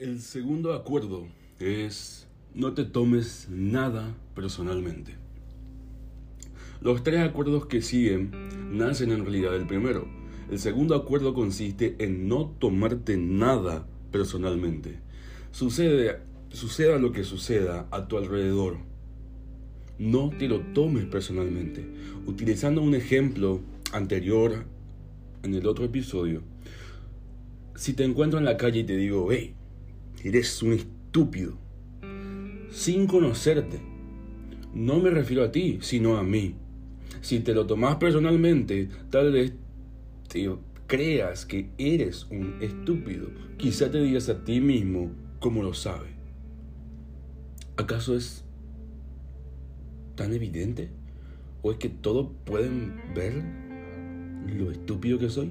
El segundo acuerdo es no te tomes nada personalmente. Los tres acuerdos que siguen nacen en realidad del primero. El segundo acuerdo consiste en no tomarte nada personalmente. Sucede, suceda lo que suceda a tu alrededor. No te lo tomes personalmente. Utilizando un ejemplo anterior en el otro episodio, si te encuentro en la calle y te digo, hey, eres un estúpido, sin conocerte, no me refiero a ti, sino a mí. Si te lo tomas personalmente, tal vez te creas que eres un estúpido. Quizá te digas a ti mismo como lo sabe. ¿Acaso es tan evidente? ¿O es que todos pueden ver lo estúpido que soy?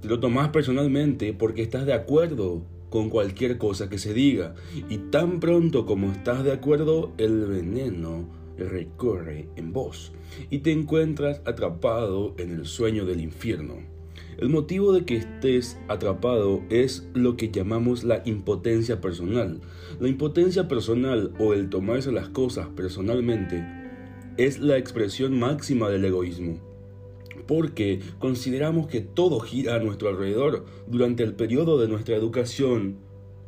Te lo tomas personalmente porque estás de acuerdo con cualquier cosa que se diga y tan pronto como estás de acuerdo el veneno recorre en vos y te encuentras atrapado en el sueño del infierno. El motivo de que estés atrapado es lo que llamamos la impotencia personal. La impotencia personal o el tomarse las cosas personalmente es la expresión máxima del egoísmo porque consideramos que todo gira a nuestro alrededor durante el periodo de nuestra educación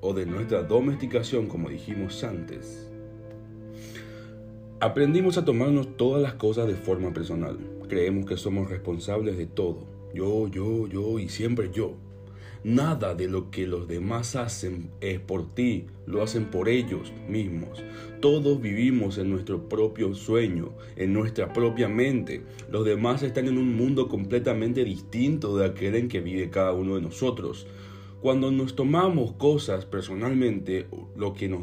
o de nuestra domesticación, como dijimos antes. Aprendimos a tomarnos todas las cosas de forma personal. Creemos que somos responsables de todo. Yo, yo, yo y siempre yo. Nada de lo que los demás hacen es por ti, lo hacen por ellos mismos. Todos vivimos en nuestro propio sueño, en nuestra propia mente. Los demás están en un mundo completamente distinto de aquel en que vive cada uno de nosotros. Cuando nos tomamos cosas personalmente, lo que nos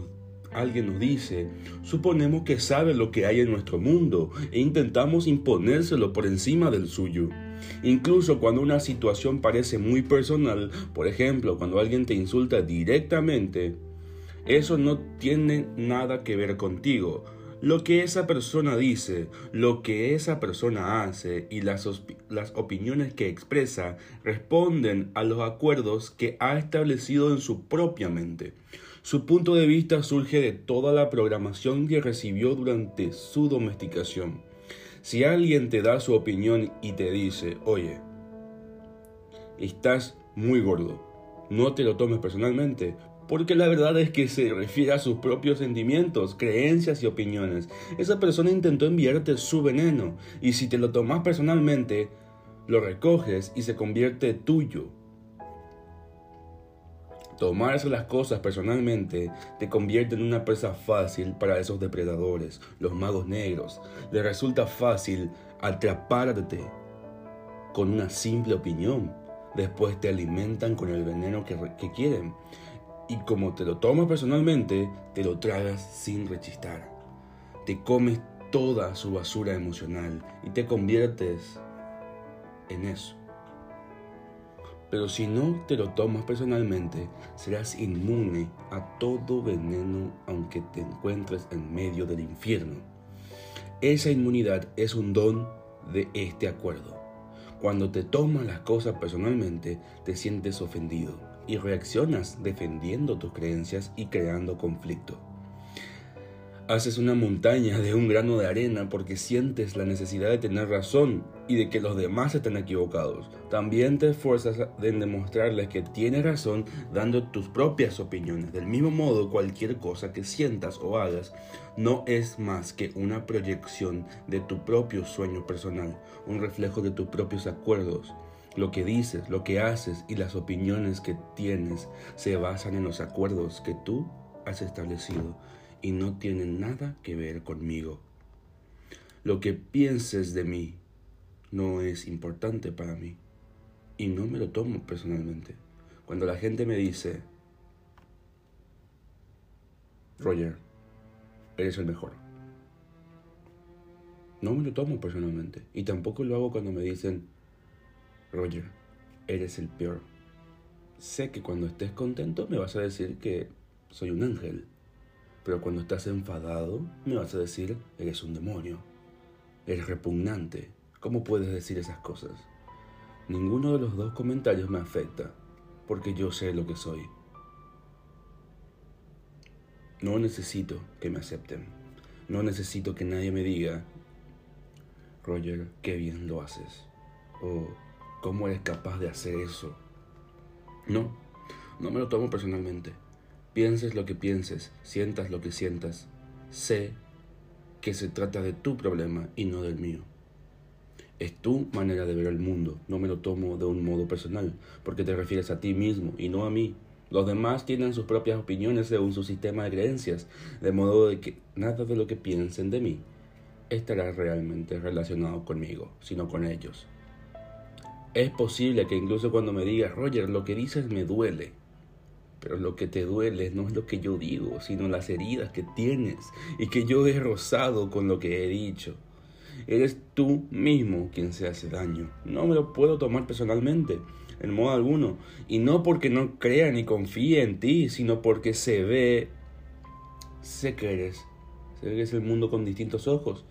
alguien nos dice, suponemos que sabe lo que hay en nuestro mundo e intentamos imponérselo por encima del suyo. Incluso cuando una situación parece muy personal, por ejemplo, cuando alguien te insulta directamente, eso no tiene nada que ver contigo. Lo que esa persona dice, lo que esa persona hace y las, opiniones que expresa responden a los acuerdos que ha establecido en su propia mente. Su punto de vista surge de toda la programación que recibió durante su domesticación. Si alguien te da su opinión y te dice, oye, estás muy gordo, no te lo tomes personalmente, porque la verdad es que se refiere a sus propios sentimientos, creencias y opiniones. Esa persona intentó enviarte su veneno, y si te lo tomas personalmente, lo recoges y se convierte tuyo. Tomarse las cosas personalmente te convierte en una presa fácil para esos depredadores, los magos negros. Les resulta fácil atraparte con una simple opinión. Después te alimentan con el veneno que, que quieren. Y como te lo tomas personalmente, te lo tragas sin rechistar. Te comes toda su basura emocional y te conviertes en eso. Pero si no te lo tomas personalmente, serás inmune a todo veneno aunque te encuentres en medio del infierno. Esa inmunidad es un don de este acuerdo. Cuando te tomas las cosas personalmente, te sientes ofendido y reaccionas defendiendo tus creencias y creando conflicto. Haces una montaña de un grano de arena porque sientes la necesidad de tener razón y de que los demás estén equivocados. También te esfuerzas en demostrarles que tienes razón dando tus propias opiniones. Del mismo modo, cualquier cosa que sientas o hagas no es más que una proyección de tu propio sueño personal, un reflejo de tus propios acuerdos. Lo que dices, lo que haces y las opiniones que tienes se basan en los acuerdos que tú has establecido y no tienen nada que ver conmigo. Lo que pienses de mí no es importante para mí y no me lo tomo personalmente. Cuando la gente me dice, Roger, eres el mejor. No me lo tomo personalmente. Y tampoco lo hago cuando me dicen, Roger, eres el peor. Sé que cuando estés contento me vas a decir que soy un ángel. Pero cuando estás enfadado, me vas a decir, eres un demonio. Eres repugnante. ¿Cómo puedes decir esas cosas? Ninguno de los dos comentarios me afecta, porque yo sé lo que soy. No necesito que me acepten. No necesito que nadie me diga, Roger, qué bien lo haces. O cómo eres capaz de hacer eso. No, no me lo tomo personalmente. Pienses lo que pienses, sientas lo que sientas. Sé que se trata de tu problema y no del mío. Es tu manera de ver el mundo, no me lo tomo de un modo personal, porque te refieres a ti mismo y no a mí. Los demás tienen sus propias opiniones según su sistema de creencias, de modo de que nada de lo que piensen de mí estará realmente relacionado conmigo, sino con ellos. Es posible que incluso cuando me digas, Roger, lo que dices me duele, pero lo que te duele no es lo que yo digo, sino las heridas que tienes y que yo he rozado con lo que he dicho. Eres tú mismo quien se hace daño. No me lo puedo tomar personalmente, en modo alguno. Y no porque no crea ni confíe en ti, sino porque se ve, sé que eres, sé que es el mundo con distintos ojos.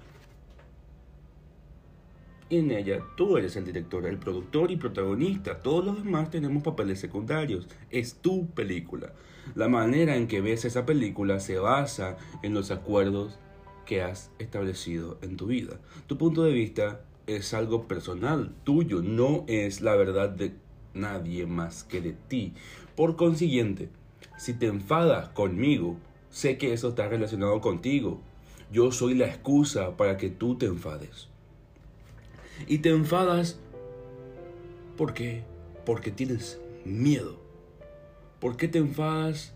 En ella tú eres el director, el productor y protagonista. Todos los demás tenemos papeles secundarios. Es tu película. La manera en que ves esa película se basa en los acuerdos que has establecido en tu vida. Tu punto de vista es algo personal, tuyo, no es la verdad de nadie más que de ti. Por consiguiente, si te enfadas conmigo, sé que eso está relacionado contigo. Yo soy la excusa para que tú te enfades. Y te enfadas ¿por qué? Porque tienes miedo. ¿Por qué te enfadas?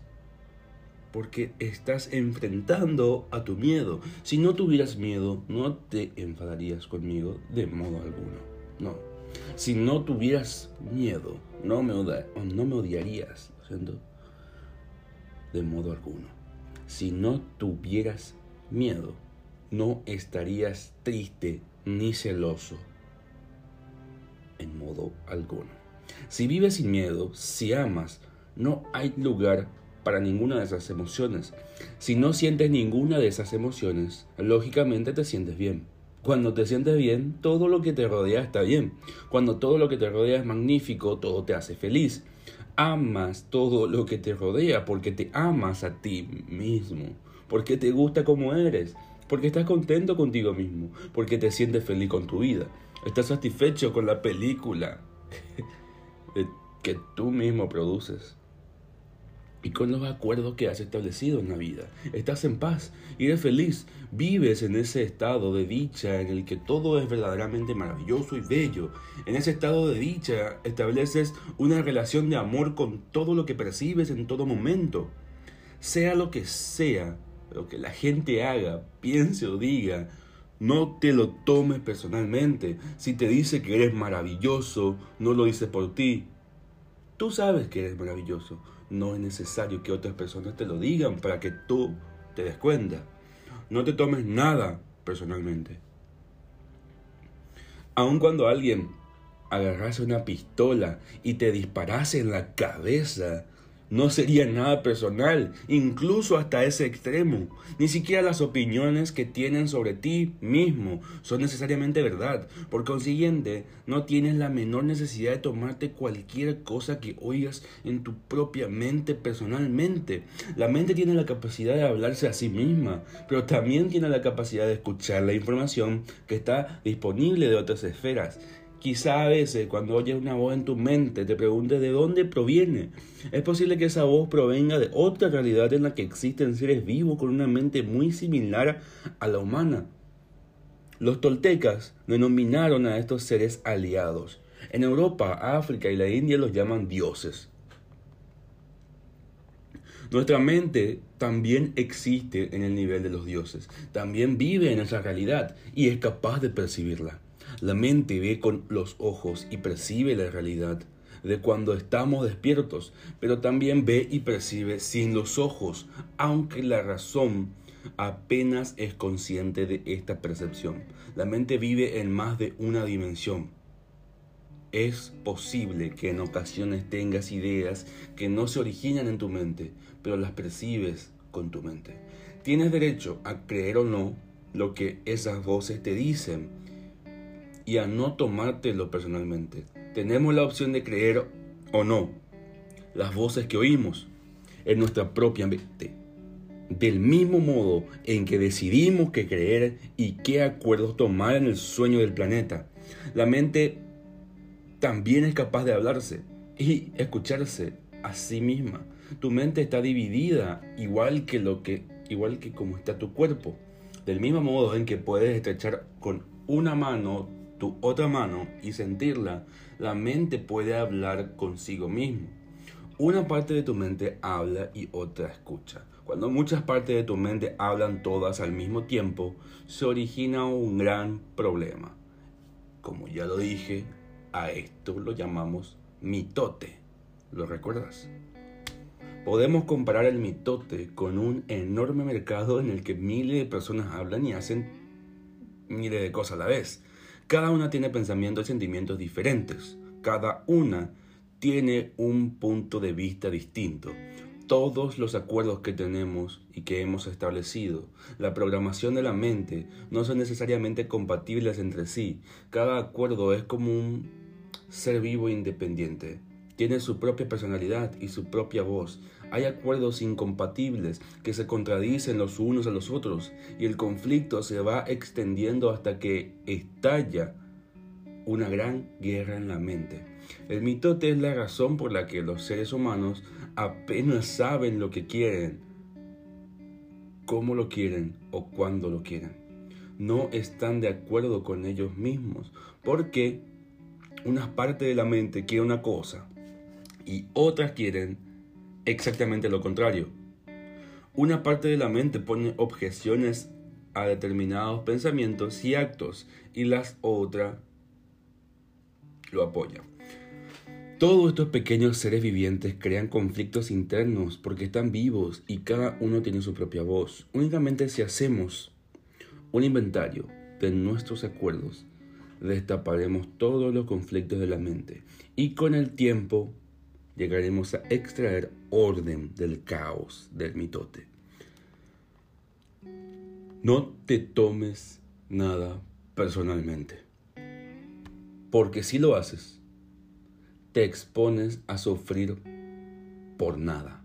Porque estás enfrentando a tu miedo. Si no tuvieras miedo, no te enfadarías conmigo de modo alguno. No. Si no tuvieras miedo, no me, odiarías. De modo alguno. Si no tuvieras miedo, no estarías triste ni celoso alguno. Si vives sin miedo, si amas, no hay lugar para ninguna de esas emociones. Si no sientes ninguna de esas emociones, lógicamente te sientes bien. Cuando te sientes bien, todo lo que te rodea está bien. Cuando todo lo que te rodea es magnífico, todo te hace feliz. Amas todo lo que te rodea porque te amas a ti mismo, porque te gusta como eres, porque estás contento contigo mismo, porque te sientes feliz con tu vida. Estás satisfecho con la película que tú mismo produces y con los acuerdos que has establecido en la vida. Estás en paz y eres feliz. Vives en ese estado de dicha en el que todo es verdaderamente maravilloso y bello. En ese estado de dicha estableces una relación de amor con todo lo que percibes en todo momento. Sea lo que sea, lo que la gente haga, piense o diga, no te lo tomes personalmente. Si te dice que eres maravilloso, no lo dice por ti. Tú sabes que eres maravilloso. No es necesario que otras personas te lo digan para que tú te des cuenta. No te tomes nada personalmente. Aun cuando alguien agarrase una pistola y te disparase en la cabeza, no sería nada personal, incluso hasta ese extremo. Ni siquiera las opiniones que tienen sobre ti mismo son necesariamente verdad. Por consiguiente, no tienes la menor necesidad de tomarte cualquier cosa que oigas en tu propia mente personalmente. La mente tiene la capacidad de hablarse a sí misma, pero también tiene la capacidad de escuchar la información que está disponible de otras esferas. Quizá a veces cuando oyes una voz en tu mente te preguntes de dónde proviene. Es posible que esa voz provenga de otra realidad en la que existen seres vivos con una mente muy similar a la humana. Los toltecas denominaron a estos seres aliados. En Europa, África y la India los llaman dioses. Nuestra mente también existe en el nivel de los dioses, también vive en esa realidad y es capaz de percibirla. La mente ve con los ojos y percibe la realidad de cuando estamos despiertos, pero también ve y percibe sin los ojos, aunque la razón apenas es consciente de esta percepción. La mente vive en más de una dimensión. Es posible que en ocasiones tengas ideas que no se originan en tu mente, pero las percibes con tu mente. Tienes derecho a creer o no lo que esas voces te dicen y a no tomártelo personalmente. Tenemos la opción de creer o no las voces que oímos en nuestra propia mente. Del mismo modo en que decidimos qué creer y qué acuerdos tomar en el sueño del planeta, la mente también es capaz de hablarse y escucharse a sí misma. Tu mente está dividida igual que lo que igual que como está tu cuerpo. Del mismo modo en que puedes estrechar con una mano tu otra mano y sentirla, la mente puede hablar consigo mismo. Una parte de tu mente habla y otra escucha. Cuando muchas partes de tu mente hablan todas al mismo tiempo, se origina un gran problema. Como ya lo dije, a esto lo llamamos mitote. ¿Lo recuerdas? Podemos comparar el mitote con un enorme mercado en el que miles de personas hablan y hacen miles de cosas a la vez. Cada una tiene pensamientos y sentimientos diferentes. Cada una tiene un punto de vista distinto. Todos los acuerdos que tenemos y que hemos establecido, la programación de la mente, no son necesariamente compatibles entre sí. Cada acuerdo es como un ser vivo independiente tiene su propia personalidad y su propia voz. Hay acuerdos incompatibles que se contradicen los unos a los otros y el conflicto se va extendiendo hasta que estalla una gran guerra en la mente. El mitote es la razón por la que los seres humanos apenas saben lo que quieren, cómo lo quieren o cuándo lo quieren. No están de acuerdo con ellos mismos porque una parte de la mente quiere una cosa y otras quieren exactamente lo contrario. Una parte de la mente pone objeciones a determinados pensamientos y actos y las otras lo apoya. Todos estos pequeños seres vivientes crean conflictos internos porque están vivos y cada uno tiene su propia voz. Únicamente si hacemos un inventario de nuestros acuerdos, destaparemos todos los conflictos de la mente y con el tiempo llegaremos a extraer orden del caos del mitote. No te tomes nada personalmente, porque si lo haces, te expones a sufrir por nada.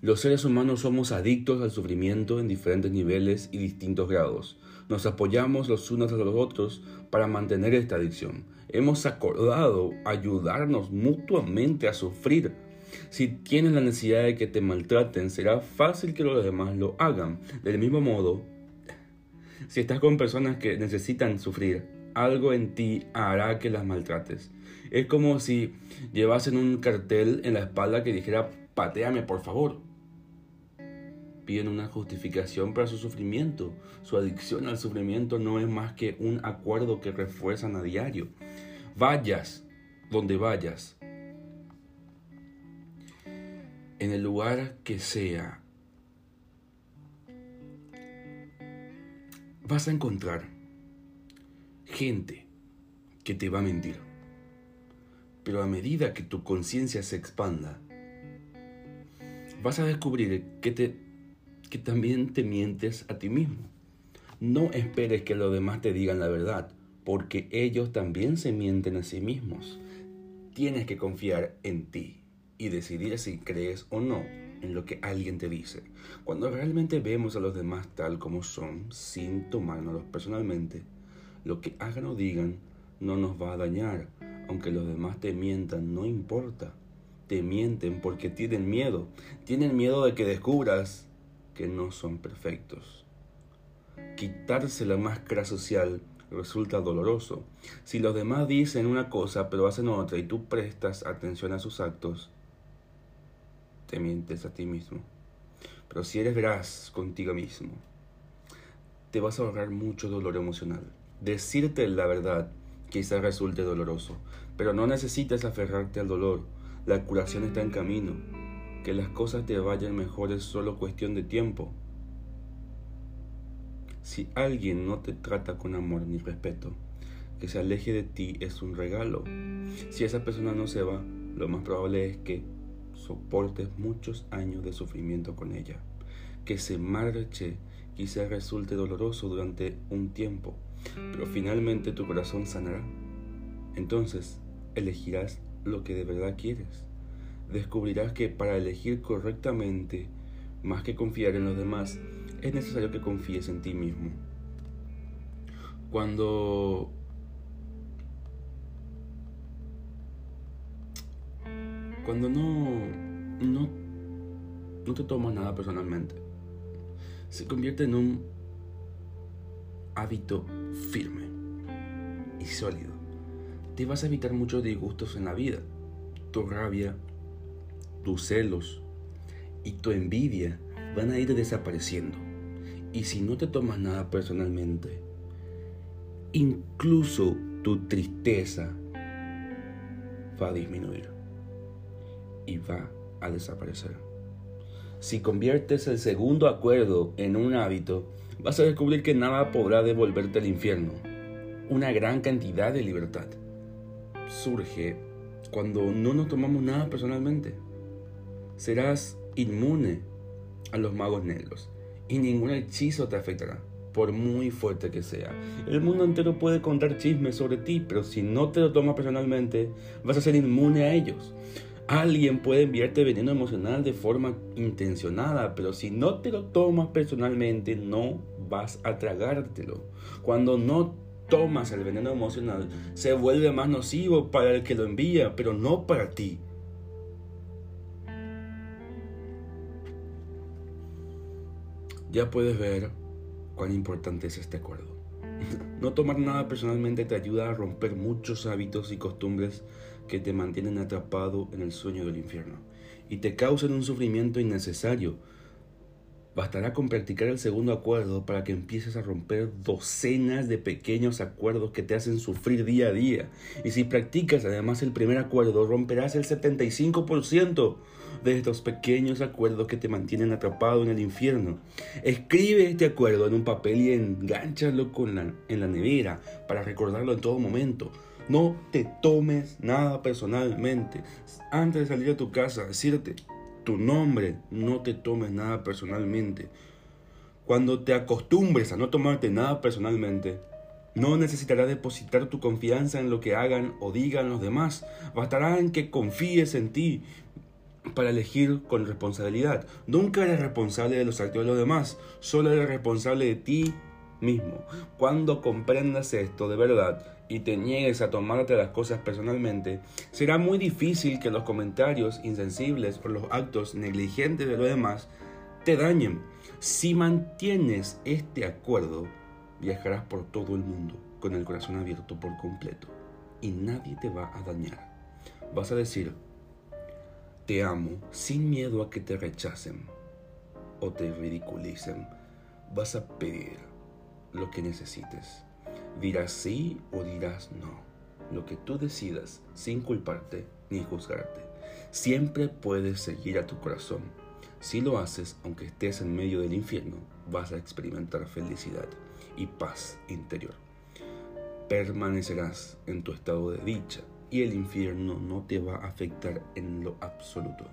Los seres humanos somos adictos al sufrimiento en diferentes niveles y distintos grados. Nos apoyamos los unos a los otros para mantener esta adicción. Hemos acordado ayudarnos mutuamente a sufrir. Si tienes la necesidad de que te maltraten, será fácil que los demás lo hagan. Del mismo modo, si estás con personas que necesitan sufrir, algo en ti hará que las maltrates. Es como si llevasen un cartel en la espalda que dijera, pateame por favor piden una justificación para su sufrimiento. Su adicción al sufrimiento no es más que un acuerdo que refuerzan a diario. Vayas donde vayas, en el lugar que sea, vas a encontrar gente que te va a mentir. Pero a medida que tu conciencia se expanda, vas a descubrir que te que también te mientes a ti mismo. No esperes que los demás te digan la verdad, porque ellos también se mienten a sí mismos. Tienes que confiar en ti y decidir si crees o no en lo que alguien te dice. Cuando realmente vemos a los demás tal como son, sin tomárnoslos personalmente, lo que hagan o digan no nos va a dañar. Aunque los demás te mientan, no importa. Te mienten porque tienen miedo. Tienen miedo de que descubras que no son perfectos. Quitarse la máscara social resulta doloroso. Si los demás dicen una cosa pero hacen otra y tú prestas atención a sus actos, te mientes a ti mismo. Pero si eres veraz contigo mismo, te vas a ahorrar mucho dolor emocional. Decirte la verdad quizás resulte doloroso, pero no necesitas aferrarte al dolor. La curación está en camino que las cosas te vayan mejor es solo cuestión de tiempo. Si alguien no te trata con amor ni respeto, que se aleje de ti es un regalo. Si esa persona no se va, lo más probable es que soportes muchos años de sufrimiento con ella. Que se marche quizás resulte doloroso durante un tiempo, pero finalmente tu corazón sanará. Entonces elegirás lo que de verdad quieres descubrirás que para elegir correctamente más que confiar en los demás, es necesario que confíes en ti mismo. Cuando cuando no no no te tomas nada personalmente, se convierte en un hábito firme y sólido. Te vas a evitar muchos disgustos en la vida. Tu rabia, tus celos y tu envidia van a ir desapareciendo. Y si no te tomas nada personalmente, incluso tu tristeza va a disminuir y va a desaparecer. Si conviertes el segundo acuerdo en un hábito, vas a descubrir que nada podrá devolverte al infierno. Una gran cantidad de libertad surge cuando no nos tomamos nada personalmente. Serás inmune a los magos negros y ningún hechizo te afectará, por muy fuerte que sea. El mundo entero puede contar chismes sobre ti, pero si no te lo tomas personalmente, vas a ser inmune a ellos. Alguien puede enviarte veneno emocional de forma intencionada, pero si no te lo tomas personalmente, no vas a tragártelo. Cuando no tomas el veneno emocional, se vuelve más nocivo para el que lo envía, pero no para ti. Ya puedes ver cuán importante es este acuerdo. No tomar nada personalmente te ayuda a romper muchos hábitos y costumbres que te mantienen atrapado en el sueño del infierno y te causan un sufrimiento innecesario. Bastará con practicar el segundo acuerdo para que empieces a romper docenas de pequeños acuerdos que te hacen sufrir día a día. Y si practicas además el primer acuerdo, romperás el 75% de estos pequeños acuerdos que te mantienen atrapado en el infierno. Escribe este acuerdo en un papel y engánchalo con en la nevera para recordarlo en todo momento. No te tomes nada personalmente. Antes de salir de tu casa, decirte tu nombre, no te tomes nada personalmente. Cuando te acostumbres a no tomarte nada personalmente, no necesitarás depositar tu confianza en lo que hagan o digan los demás. Bastará en que confíes en ti para elegir con responsabilidad. Nunca eres responsable de los actos de los demás, solo eres responsable de ti mismo. Cuando comprendas esto de verdad y te niegues a tomarte las cosas personalmente, será muy difícil que los comentarios insensibles o los actos negligentes de los demás te dañen. Si mantienes este acuerdo, viajarás por todo el mundo con el corazón abierto por completo y nadie te va a dañar. Vas a decir, te amo sin miedo a que te rechacen o te ridiculicen. Vas a pedir lo que necesites. Dirás sí o dirás no. Lo que tú decidas sin culparte ni juzgarte. Siempre puedes seguir a tu corazón. Si lo haces, aunque estés en medio del infierno, vas a experimentar felicidad y paz interior. Permanecerás en tu estado de dicha y el infierno no te va a afectar en lo absoluto.